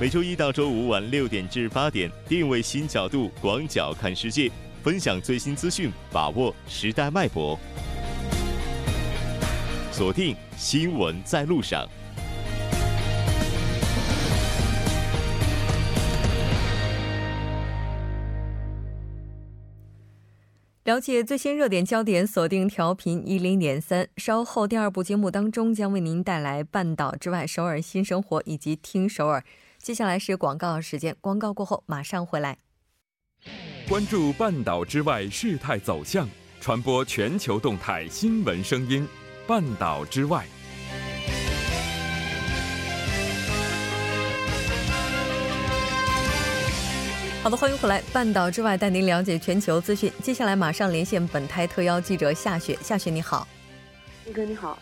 每周一到周五晚六点至八点，定位新角度，广角看世界，分享最新资讯，把握时代脉搏。锁定新闻在路上。了解最新热点焦点，锁定调频一零点三。稍后第二部节目当中将为您带来《半岛之外》首尔新生活以及听首尔。接下来是广告时间，广告过后马上回来。关注半岛之外事态走向，传播全球动态新闻声音。半岛之外。好的，欢迎回来。半岛之外，带您了解全球资讯。接下来马上连线本台特邀记者夏雪。夏雪，你好。一哥，你好。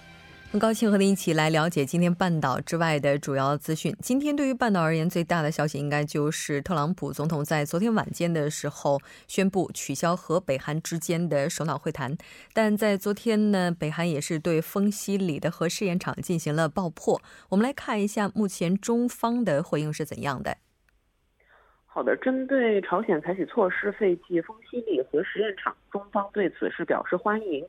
很高兴和您一起来了解今天半岛之外的主要资讯。今天对于半岛而言，最大的消息应该就是特朗普总统在昨天晚间的时候宣布取消和北韩之间的首脑会谈。但在昨天呢，北韩也是对丰西里的核试验场进行了爆破。我们来看一下目前中方的回应是怎样的。好的，针对朝鲜采取措施废弃丰西里核试验场，中方对此是表示欢迎。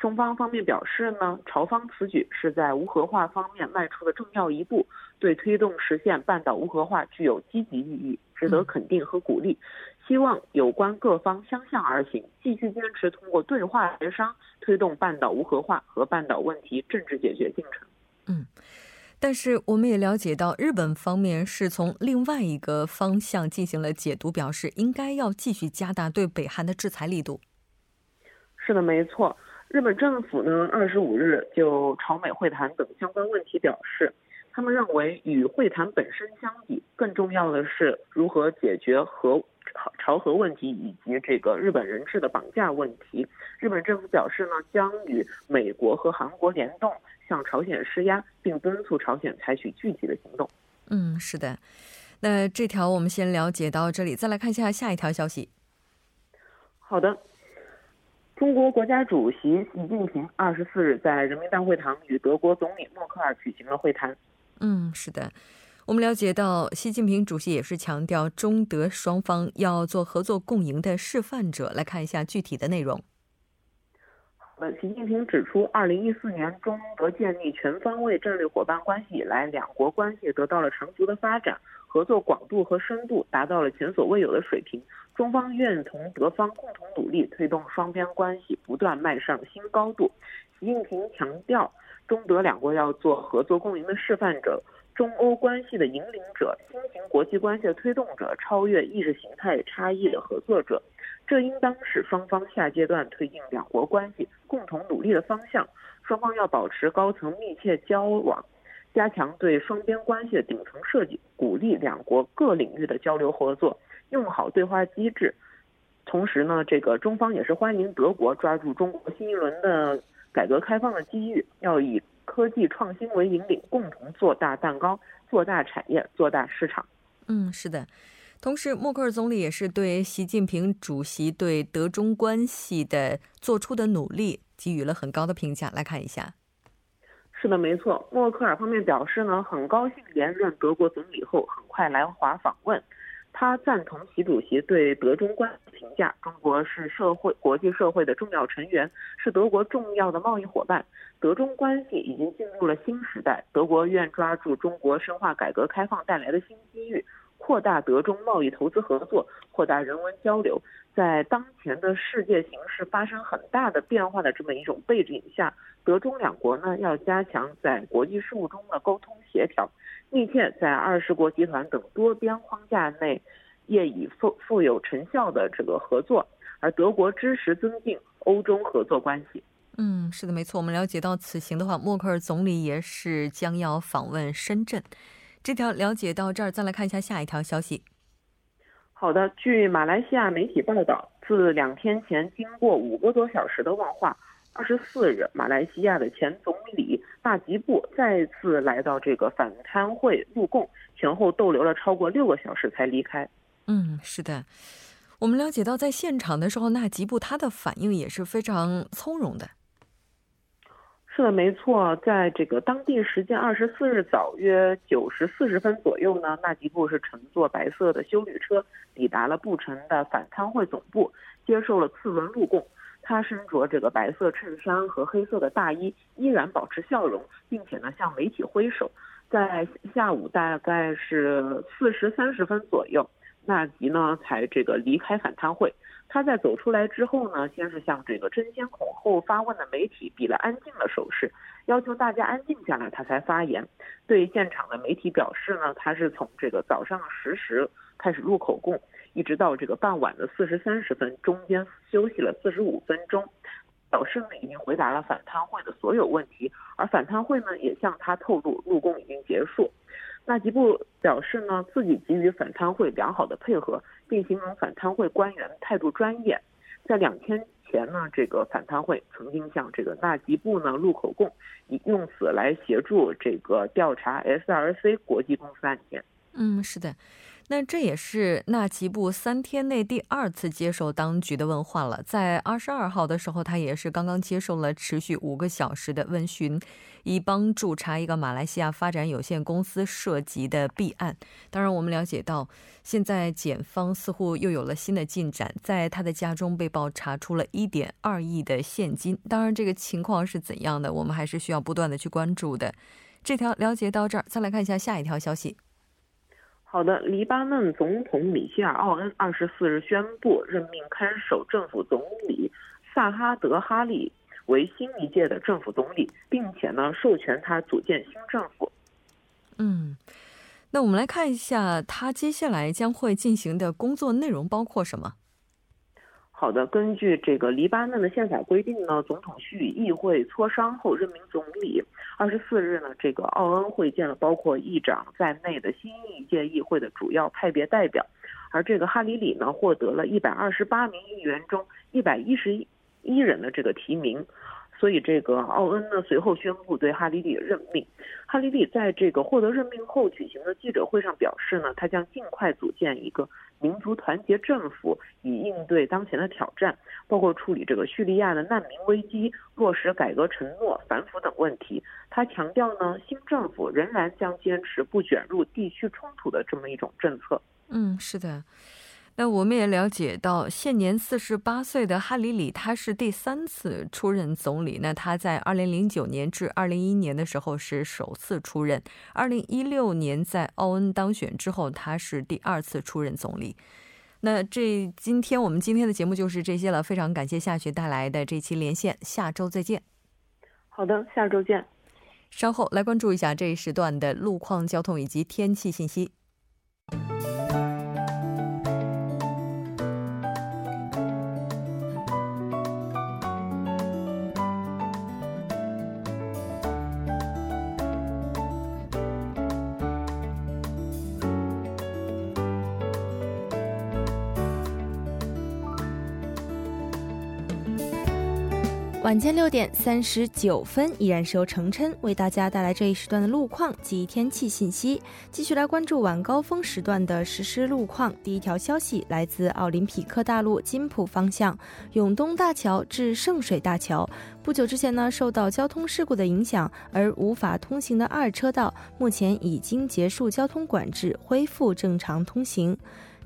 中方方面表示呢，朝方此举是在无核化方面迈出的重要一步，对推动实现半岛无核化具有积极意义，值得肯定和鼓励。希望有关各方相向而行，继续坚持通过对话协商推动半岛无核化和半岛问题政治解决进程。嗯，但是我们也了解到，日本方面是从另外一个方向进行了解读，表示应该要继续加大对北韩的制裁力度。是的，没错。日本政府呢，二十五日就朝美会谈等相关问题表示，他们认为与会谈本身相比，更重要的是如何解决核朝核问题以及这个日本人质的绑架问题。日本政府表示呢，将与美国和韩国联动向朝鲜施压，并敦促朝鲜采取具体的行动。嗯，是的。那这条我们先了解到这里，再来看一下下一条消息。好的。中国国家主席习近平二十四日在人民大会堂与德国总理默克尔举行了会谈。嗯，是的，我们了解到，习近平主席也是强调中德双方要做合作共赢的示范者。来看一下具体的内容。呃，习近平指出，二零一四年中德建立全方位战略伙伴关系以来，两国关系得到了长足的发展，合作广度和深度达到了前所未有的水平。中方愿同德方共同努力，推动双边关系不断迈上新高度。习近平强调，中德两国要做合作共赢的示范者，中欧关系的引领者，新型国际关系的推动者，超越意识形态差异的合作者。这应当是双方下阶段推进两国关系共同努力的方向。双方要保持高层密切交往，加强对双边关系的顶层设计，鼓励两国各领域的交流合作。用好对话机制，同时呢，这个中方也是欢迎德国抓住中国新一轮的改革开放的机遇，要以科技创新为引领，共同做大蛋糕，做大产业，做大市场。嗯，是的。同时，默克尔总理也是对习近平主席对德中关系的做出的努力给予了很高的评价。来看一下。是的，没错。默克尔方面表示呢，很高兴连任德国总理后很快来华访问。他赞同习主席对德中关系评价：中国是社会国际社会的重要成员，是德国重要的贸易伙伴。德中关系已经进入了新时代，德国愿抓住中国深化改革开放带来的新机遇，扩大德中贸易投资合作，扩大人文交流。在当前的世界形势发生很大的变化的这么一种背景下，德中两国呢要加强在国际事务中的沟通协调。密切在二十国集团等多边框架内，业已富富有成效的这个合作，而德国支持增进欧中合作关系。嗯，是的，没错。我们了解到此行的话，默克尔总理也是将要访问深圳。这条了解到这儿，再来看一下下一条消息。好的，据马来西亚媒体报道，自两天前经过五个多小时的问话。二十四日，马来西亚的前总理纳吉布再次来到这个反贪会入贡，前后逗留了超过六个小时才离开。嗯，是的，我们了解到，在现场的时候，纳吉布他的反应也是非常从容的。是的，没错，在这个当地时间二十四日早约九时四十分左右呢，纳吉布是乘坐白色的修旅车抵达了布城的反贪会总部，接受了次轮录供。他身着这个白色衬衫和黑色的大衣，依然保持笑容，并且呢向媒体挥手。在下午大概是四时三十分左右，纳吉呢才这个离开反贪会。他在走出来之后呢，先是向这个争先恐后发问的媒体比了安静的手势，要求大家安静下来，他才发言。对现场的媒体表示呢，他是从这个早上十时开始录口供，一直到这个傍晚的四时三十分，中间休息了四十五分钟。表示呢已经回答了反贪会的所有问题，而反贪会呢也向他透露录供已经结束。纳吉布表示呢，自己给予反贪会良好的配合，并形容反贪会官员态度专业。在两天前呢，这个反贪会曾经向这个纳吉布呢录口供，以用此来协助这个调查 SRC 国际公司案件。嗯，是的。那这也是纳吉布三天内第二次接受当局的问话了。在二十二号的时候，他也是刚刚接受了持续五个小时的问询，以帮助查一个马来西亚发展有限公司涉及的弊案。当然，我们了解到，现在检方似乎又有了新的进展，在他的家中被曝查出了一点二亿的现金。当然，这个情况是怎样的，我们还是需要不断的去关注的。这条了解到这儿，再来看一下下一条消息。好的，黎巴嫩总统米歇尔·奥恩二十四日宣布任命看守政府总理萨哈德·哈利为新一届的政府总理，并且呢授权他组建新政府。嗯，那我们来看一下他接下来将会进行的工作内容包括什么。好的，根据这个黎巴嫩的宪法规定呢，总统需与议会磋商后任命总理。二十四日呢，这个奥恩会见了包括议长在内的新一届议会的主要派别代表，而这个哈里里呢，获得了一百二十八名议员中一百一十一人的这个提名。所以，这个奥恩呢随后宣布对哈里里的任命。哈里里在这个获得任命后举行的记者会上表示呢，他将尽快组建一个民族团结政府，以应对当前的挑战，包括处理这个叙利亚的难民危机、落实改革承诺、反腐等问题。他强调呢，新政府仍然将坚持不卷入地区冲突的这么一种政策。嗯，是的。那我们也了解到，现年四十八岁的哈里里，他是第三次出任总理。那他在二零零九年至二零一一年的时候是首次出任，二零一六年在奥恩当选之后，他是第二次出任总理。那这今天我们今天的节目就是这些了，非常感谢夏雪带来的这期连线，下周再见。好的，下周见。稍后来关注一下这一时段的路况、交通以及天气信息。晚间六点三十九分，依然是由程琛为大家带来这一时段的路况及天气信息。继续来关注晚高峰时段的实时路况。第一条消息来自奥林匹克大陆金浦方向永东大桥至圣水大桥，不久之前呢受到交通事故的影响而无法通行的二车道，目前已经结束交通管制，恢复正常通行。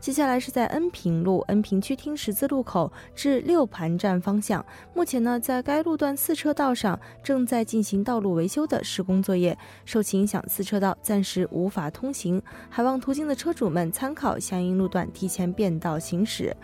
接下来是在恩平路恩平区厅十字路口至六盘站方向，目前呢，在该路段四车道上正在进行道路维修的施工作业，受其影响，四车道暂时无法通行，还望途经的车主们参考相应路段提前变道行驶。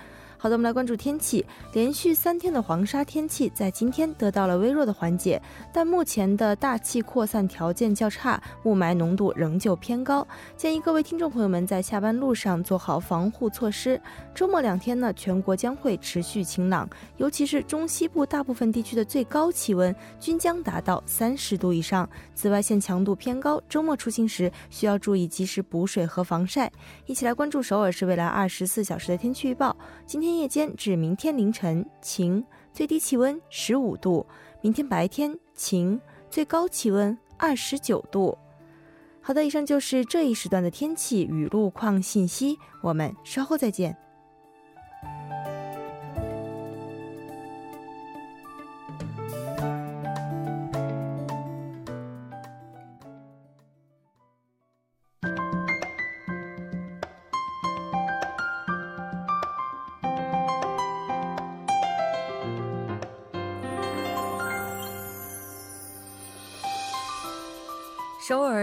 好的，我们来关注天气。连续三天的黄沙天气在今天得到了微弱的缓解，但目前的大气扩散条件较差，雾霾浓度仍旧偏高。建议各位听众朋友们在下班路上做好防护措施。周末两天呢，全国将会持续晴朗，尤其是中西部大部分地区的最高气温均将达到三十度以上，紫外线强度偏高。周末出行时需要注意及时补水和防晒。一起来关注首尔市未来二十四小时的天气预报。今天。夜间至明天凌晨晴，最低气温十五度；明天白天晴，最高气温二十九度。好的，以上就是这一时段的天气与路况信息，我们稍后再见。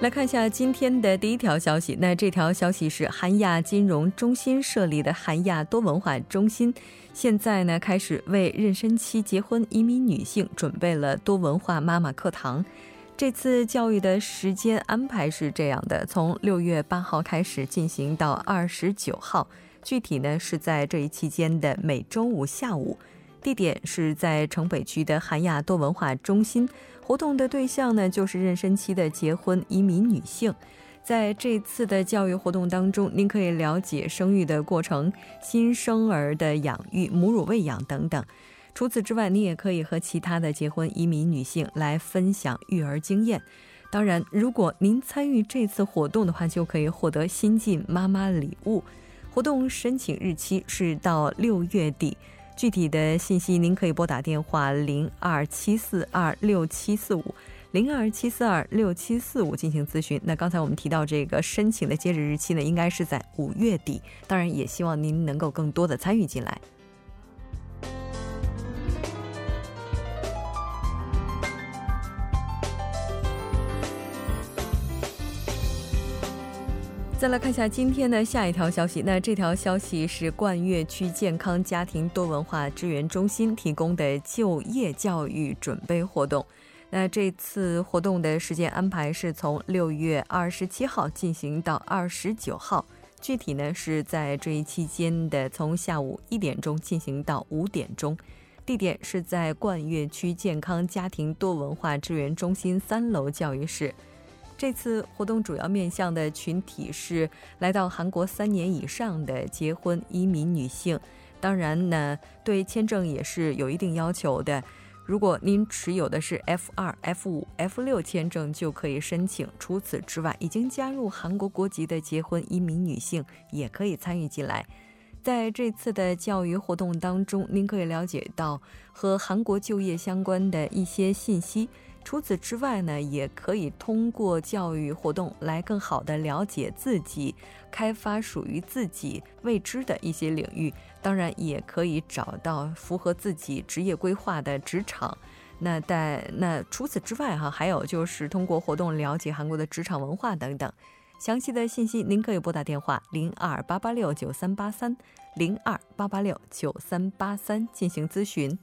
来看一下今天的第一条消息。那这条消息是韩亚金融中心设立的韩亚多文化中心，现在呢开始为妊娠期结婚移民女性准备了多文化妈妈课堂。这次教育的时间安排是这样的：从六月八号开始进行到二十九号，具体呢是在这一期间的每周五下午，地点是在城北区的韩亚多文化中心。活动的对象呢，就是妊娠期的结婚移民女性。在这次的教育活动当中，您可以了解生育的过程、新生儿的养育、母乳喂养等等。除此之外，你也可以和其他的结婚移民女性来分享育儿经验。当然，如果您参与这次活动的话，就可以获得新晋妈妈礼物。活动申请日期是到六月底。具体的信息，您可以拨打电话零二七四二六七四五零二七四二六七四五进行咨询。那刚才我们提到这个申请的截止日期呢，应该是在五月底。当然，也希望您能够更多的参与进来。再来看一下今天的下一条消息。那这条消息是冠岳区健康家庭多文化支援中心提供的就业教育准备活动。那这次活动的时间安排是从六月二十七号进行到二十九号，具体呢是在这一期间的从下午一点钟进行到五点钟，地点是在冠岳区健康家庭多文化支援中心三楼教育室。这次活动主要面向的群体是来到韩国三年以上的结婚移民女性，当然呢，对签证也是有一定要求的。如果您持有的是 F 二、F 五、F 六签证，就可以申请。除此之外，已经加入韩国国籍的结婚移民女性也可以参与进来。在这次的教育活动当中，您可以了解到和韩国就业相关的一些信息。除此之外呢，也可以通过教育活动来更好的了解自己，开发属于自己未知的一些领域。当然，也可以找到符合自己职业规划的职场。那在那除此之外哈，还有就是通过活动了解韩国的职场文化等等。详细的信息您可以拨打电话零二八八六九三八三零二八八六九三八三进行咨询。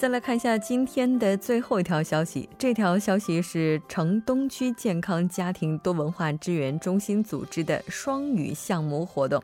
再来看一下今天的最后一条消息。这条消息是城东区健康家庭多文化支援中心组织的双语项目活动。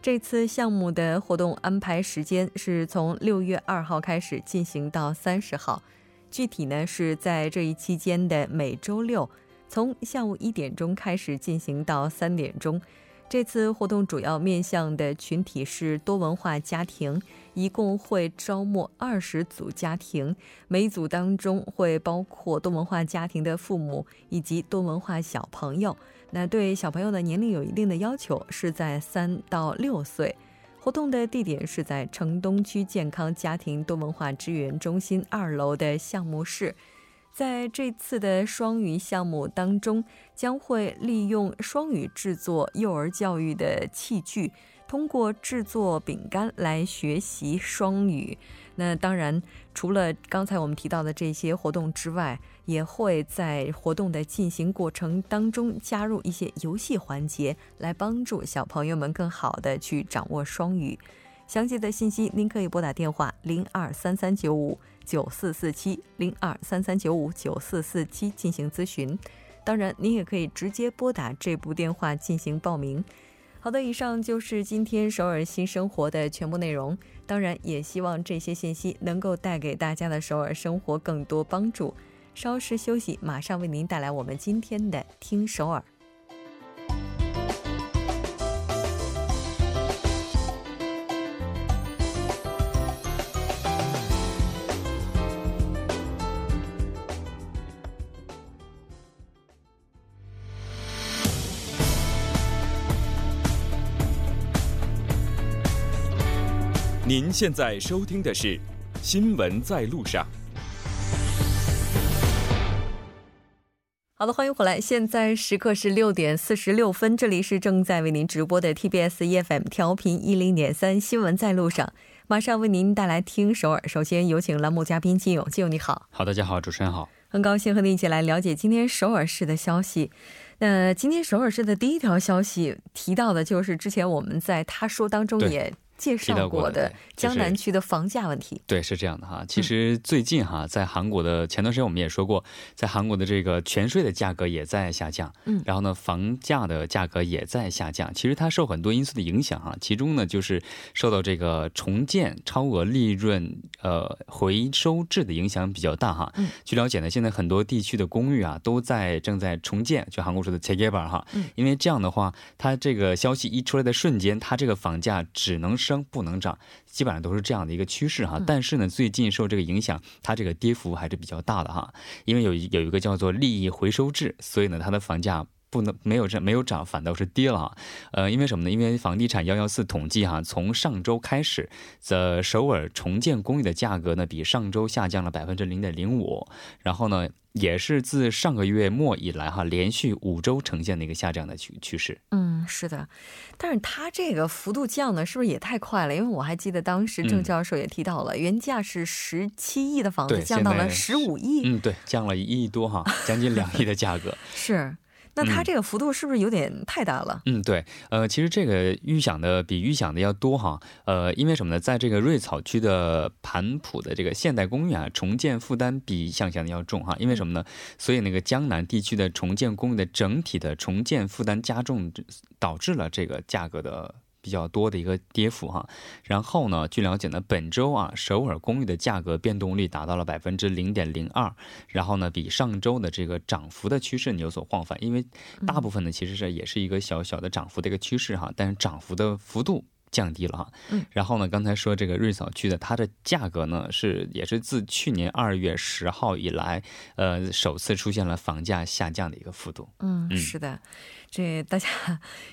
这次项目的活动安排时间是从六月二号开始进行到三十号，具体呢是在这一期间的每周六，从下午一点钟开始进行到三点钟。这次活动主要面向的群体是多文化家庭，一共会招募二十组家庭，每组当中会包括多文化家庭的父母以及多文化小朋友。那对小朋友的年龄有一定的要求，是在三到六岁。活动的地点是在城东区健康家庭多文化支援中心二楼的项目室。在这次的双语项目当中，将会利用双语制作幼儿教育的器具，通过制作饼干来学习双语。那当然，除了刚才我们提到的这些活动之外，也会在活动的进行过程当中加入一些游戏环节，来帮助小朋友们更好的去掌握双语。详细的信息，您可以拨打电话零二三三九五九四四七零二三三九五九四四七进行咨询。当然，您也可以直接拨打这部电话进行报名。好的，以上就是今天首尔新生活的全部内容。当然，也希望这些信息能够带给大家的首尔生活更多帮助。稍事休息，马上为您带来我们今天的听首尔。您现在收听的是《新闻在路上》。好的，欢迎回来。现在时刻是六点四十六分，这里是正在为您直播的 TBS EFM 调频一零点三新闻在路上，马上为您带来听首尔。首先有请栏目嘉宾金勇，金勇你好。好，大家好，主持人好。很高兴和你一起来了解今天首尔市的消息。那今天首尔市的第一条消息提到的就是之前我们在他说当中也。介绍过的江南区的房价问题，对，是这样的哈。其实最近哈，在韩国的前段时间我们也说过，在韩国的这个全税的价格也在下降，嗯，然后呢，房价的价格也在下降。其实它受很多因素的影响啊，其中呢就是受到这个重建、超额利润、呃回收制的影响比较大哈。据了解呢，现在很多地区的公寓啊都在正在重建，就韩国说的재개발哈，因为这样的话，它这个消息一出来的瞬间，它这个房价只能是。升不能涨，基本上都是这样的一个趋势哈。但是呢，最近受这个影响，它这个跌幅还是比较大的哈。因为有有一个叫做利益回收制，所以呢，它的房价不能没有这没有涨，反倒是跌了哈。呃，因为什么呢？因为房地产幺幺四统计哈，从上周开始，在首尔重建公寓的价格呢，比上周下降了百分之零点零五，然后呢。也是自上个月末以来哈，连续五周呈现的一个下降的趋趋势。嗯，是的，但是它这个幅度降呢，是不是也太快了？因为我还记得当时郑教授也提到了，原价是十七亿的房子降到了十五亿。嗯，对，降了一亿多哈，将近两亿的价格。是。那它这个幅度是不是有点太大了？嗯，对，呃，其实这个预想的比预想的要多哈，呃，因为什么呢？在这个瑞草区的盘浦的这个现代公寓啊，重建负担比想象的要重哈，因为什么呢？所以那个江南地区的重建公寓的整体的重建负担加重，导致了这个价格的。比较多的一个跌幅哈，然后呢，据了解呢，本周啊，首尔公寓的价格变动率达到了百分之零点零二，然后呢，比上周的这个涨幅的趋势有所放缓，因为大部分呢其实是也是一个小小的涨幅的一个趋势哈，但是涨幅的幅度。降低了哈，嗯，然后呢，刚才说这个瑞草区的它的价格呢是也是自去年二月十号以来，呃，首次出现了房价下降的一个幅度。嗯，是的，这大家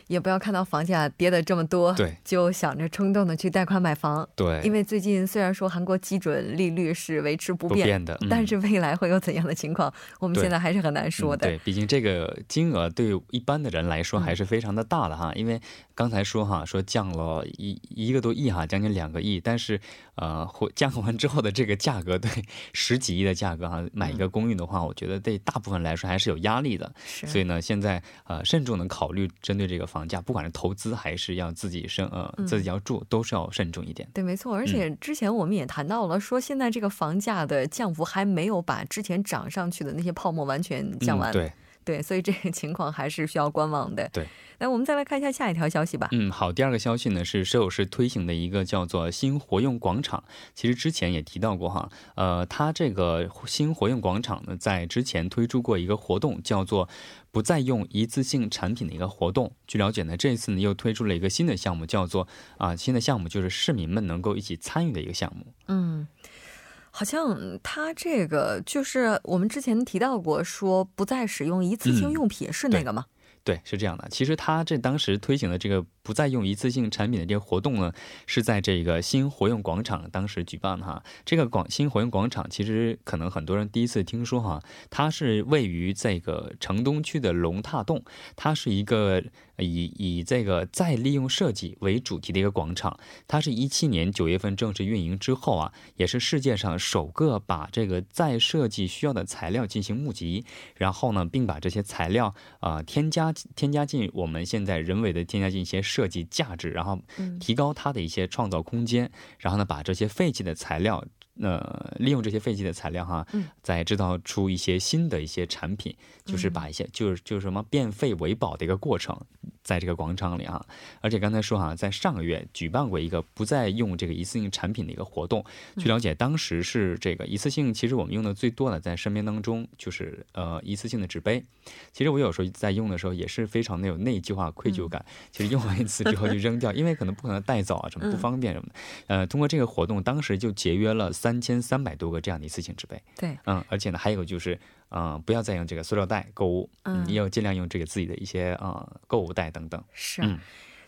也不要看到房价跌的这么多，对，就想着冲动的去贷款买房，对，因为最近虽然说韩国基准利率是维持不变的，但是未来会有怎样的情况，我们现在还是很难说的。对，毕竟这个金额对一般的人来说还是非常的大的哈，因为刚才说哈说降了。一一个多亿哈，将近两个亿，但是，呃，降 完之后的这个价格，对十几亿的价格哈，买一个公寓的话，我觉得对大部分来说还是有压力的。所以呢，现在呃，慎重的考虑针对这个房价，不管是投资还是要自己生呃自己要住，都是要慎重一点。对，没错。而且之前我们也谈到了，说现在这个房价的降幅还没有把之前涨上去的那些泡沫完全降完。对。对，所以这个情况还是需要观望的。对，那我们再来看一下下一条消息吧。嗯，好，第二个消息呢是首尔市推行的一个叫做新活用广场。其实之前也提到过哈，呃，它这个新活用广场呢，在之前推出过一个活动，叫做不再用一次性产品的一个活动。据了解呢，这一次呢又推出了一个新的项目，叫做啊，新的项目就是市民们能够一起参与的一个项目。嗯。好像它这个就是我们之前提到过，说不再使用一次性用品是那个吗？对，是这样的。其实它这当时推行的这个。不再用一次性产品的这个活动呢，是在这个新活用广场当时举办的哈。这个广新活用广场其实可能很多人第一次听说哈，它是位于这个城东区的龙踏洞，它是一个以以这个再利用设计为主题的一个广场。它是一七年九月份正式运营之后啊，也是世界上首个把这个再设计需要的材料进行募集，然后呢，并把这些材料啊添加添加进我们现在人为的添加进一些。设计价值，然后提高它的一些创造空间，然后呢，把这些废弃的材料。呃，利用这些废弃的材料哈，再制造出一些新的一些产品，就是把一些就是就是什么变废为宝的一个过程，在这个广场里啊。而且刚才说哈，在上个月举办过一个不再用这个一次性产品的一个活动。据了解，当时是这个一次性，其实我们用的最多的在身边当中就是呃一次性的纸杯。其实我有时候在用的时候也是非常的有内疚啊、愧疚感。其实用完一次之后就扔掉，因为可能不可能带走啊，什么不方便什么的。呃，通过这个活动，当时就节约了。三千三百多个这样的一次性纸杯，对，嗯，而且呢，还有就是，嗯，不要再用这个塑料袋购物，嗯，你要尽量用这个自己的一些呃购物袋等等。是，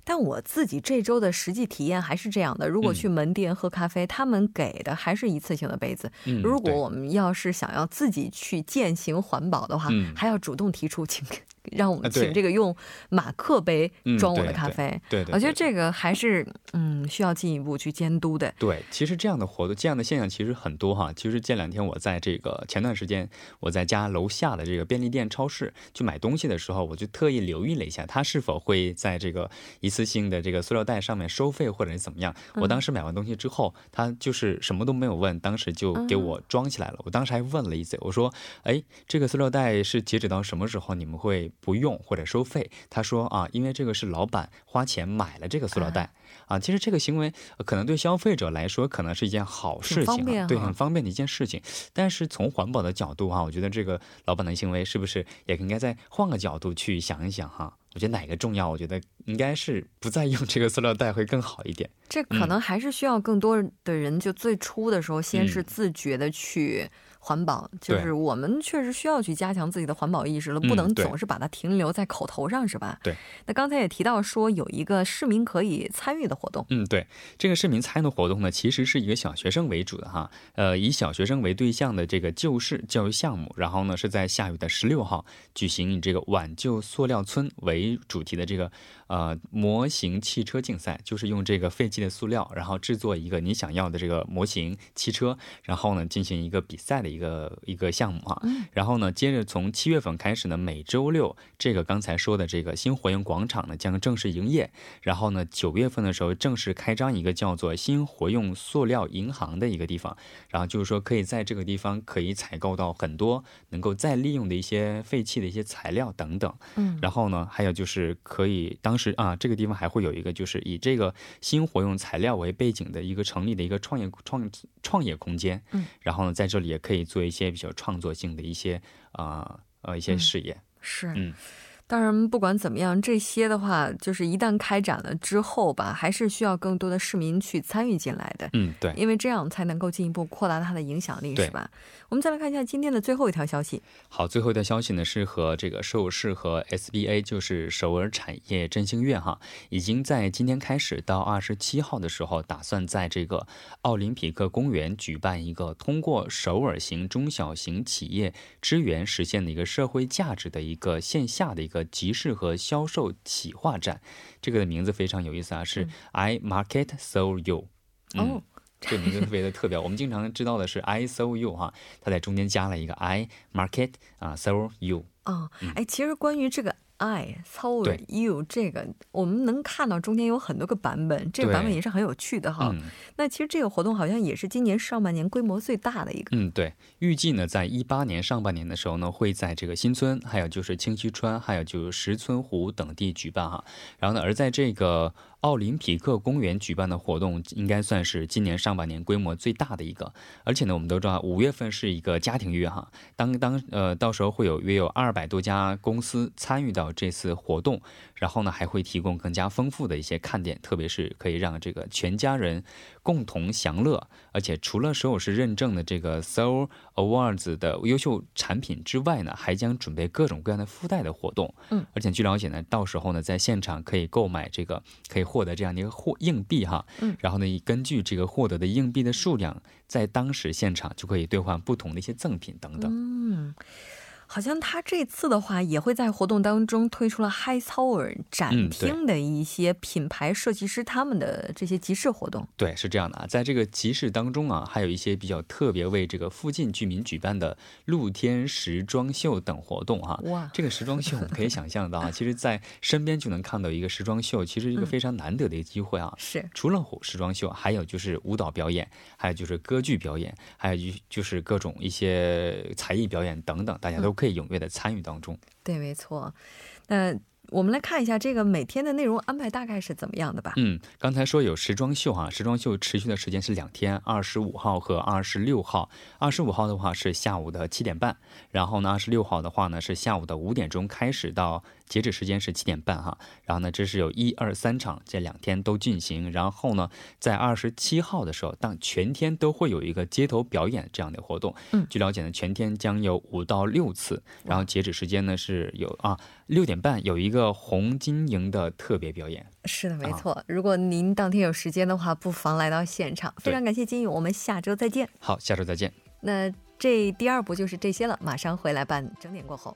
但我自己这周的实际体验还是这样的：如果去门店喝咖啡，他们给的还是一次性的杯子。嗯，如果我们要是想要自己去践行环保的话，还要主动提出请。让我们请这个用马克杯装我的咖啡，对对，我觉得这个还是嗯需要进一步去监督的。对，其实这样的活动、这样的现象其实很多哈。其实这两天我在这个前段时间我在家楼下的这个便利店、超市去买东西的时候，我就特意留意了一下，它是否会在这个一次性的这个塑料袋上面收费或者是怎么样。我当时买完东西之后，他就是什么都没有问，当时就给我装起来了。我当时还问了一嘴，我说：“哎，这个塑料袋是截止到什么时候你们会？”不用或者收费，他说啊，因为这个是老板花钱买了这个塑料袋啊，其实这个行为可能对消费者来说可能是一件好事情，对，很方便的一件事情。但是从环保的角度哈，我觉得这个老板的行为是不是也应该再换个角度去想一想哈？我觉得哪个重要？我觉得应该是不再用这个塑料袋会更好一点。这可能还是需要更多的人，就最初的时候先是自觉的去。环保就是我们确实需要去加强自己的环保意识了，不能总是把它停留在口头上，是吧？对。那刚才也提到说有一个市民可以参与的活动。嗯，对，这个市民参与的活动呢，其实是一个小学生为主的哈，呃，以小学生为对象的这个救市教育项目，然后呢是在下雨的十六号举行以这个挽救塑料村为主题的这个呃模型汽车竞赛，就是用这个废弃的塑料，然后制作一个你想要的这个模型汽车，然后呢进行一个比赛的。一个一个项目啊，然后呢，接着从七月份开始呢，每周六这个刚才说的这个新活用广场呢将正式营业，然后呢，九月份的时候正式开张一个叫做新活用塑料银行的一个地方，然后就是说可以在这个地方可以采购到很多能够再利用的一些废弃的一些材料等等，嗯，然后呢，还有就是可以当时啊，这个地方还会有一个就是以这个新活用材料为背景的一个成立的一个创业创创业空间，嗯，然后呢，在这里也可以。做一些比较创作性的一些啊呃一些事业是嗯。当然，不管怎么样，这些的话，就是一旦开展了之后吧，还是需要更多的市民去参与进来的。嗯，对，因为这样才能够进一步扩大它的影响力，是吧？我们再来看一下今天的最后一条消息。好，最后一条消息呢是和这个首尔市和 SBA，就是首尔产业振兴院哈，已经在今天开始到二十七号的时候，打算在这个奥林匹克公园举办一个通过首尔型中小型企业支援实现的一个社会价值的一个线下的一个。个集市和销售企划站，这个的名字非常有意思啊，是 I Market Sell You。哦，这个名字特别的特别。我们经常知道的是 I Sell You 哈，它在中间加了一个 I Market 啊 Sell You。哦，哎，其实关于这个。I told you 这个我们能看到中间有很多个版本，这个版本也是很有趣的哈。那其实这个活动好像也是今年上半年规模最大的一个。嗯，对，预计呢，在一八年上半年的时候呢，会在这个新村，还有就是清溪川，还有就是石村湖等地举办哈。然后呢，而在这个。奥林匹克公园举办的活动应该算是今年上半年规模最大的一个，而且呢，我们都知道五月份是一个家庭月哈，当当呃，到时候会有约有二百多家公司参与到这次活动，然后呢，还会提供更加丰富的一些看点，特别是可以让这个全家人共同享乐，而且除了所有是认证的这个 Soul Awards 的优秀产品之外呢，还将准备各种各样的附带的活动，嗯，而且据了解呢，到时候呢，在现场可以购买这个可以。获得这样的一个货硬币哈，嗯，然后呢，根据这个获得的硬币的数量，在当时现场就可以兑换不同的一些赠品等等，嗯。好像他这次的话也会在活动当中推出了 High Tower 展厅的一些品牌设计师他们的这些集市活动。对，是这样的啊，在这个集市当中啊，还有一些比较特别为这个附近居民举办的露天时装秀等活动哈。哇，这个时装秀我们可以想象到啊，其实在身边就能看到一个时装秀，其实一个非常难得的一个机会啊。是，除了时装秀，还有就是舞蹈表演，还有就是歌剧表演，还有就就是各种一些才艺表演等等，大家都。可以踊跃的参与当中。对，没错。那。我们来看一下这个每天的内容安排大概是怎么样的吧。嗯，刚才说有时装秀哈，时装秀持续的时间是两天，二十五号和二十六号。二十五号的话是下午的七点半，然后呢，二十六号的话呢是下午的五点钟开始到截止时间是七点半哈。然后呢，这是有一二三场，这两天都进行。然后呢，在二十七号的时候，当全天都会有一个街头表演这样的活动。嗯，据了解呢，全天将有五到六次。然后截止时间呢是有啊六点半有一个。红金营的特别表演。是的，没错。如果您当天有时间的话，不妨来到现场。非常感谢金勇，我们下周再见。好，下周再见。那这第二步就是这些了，马上回来办整点过后。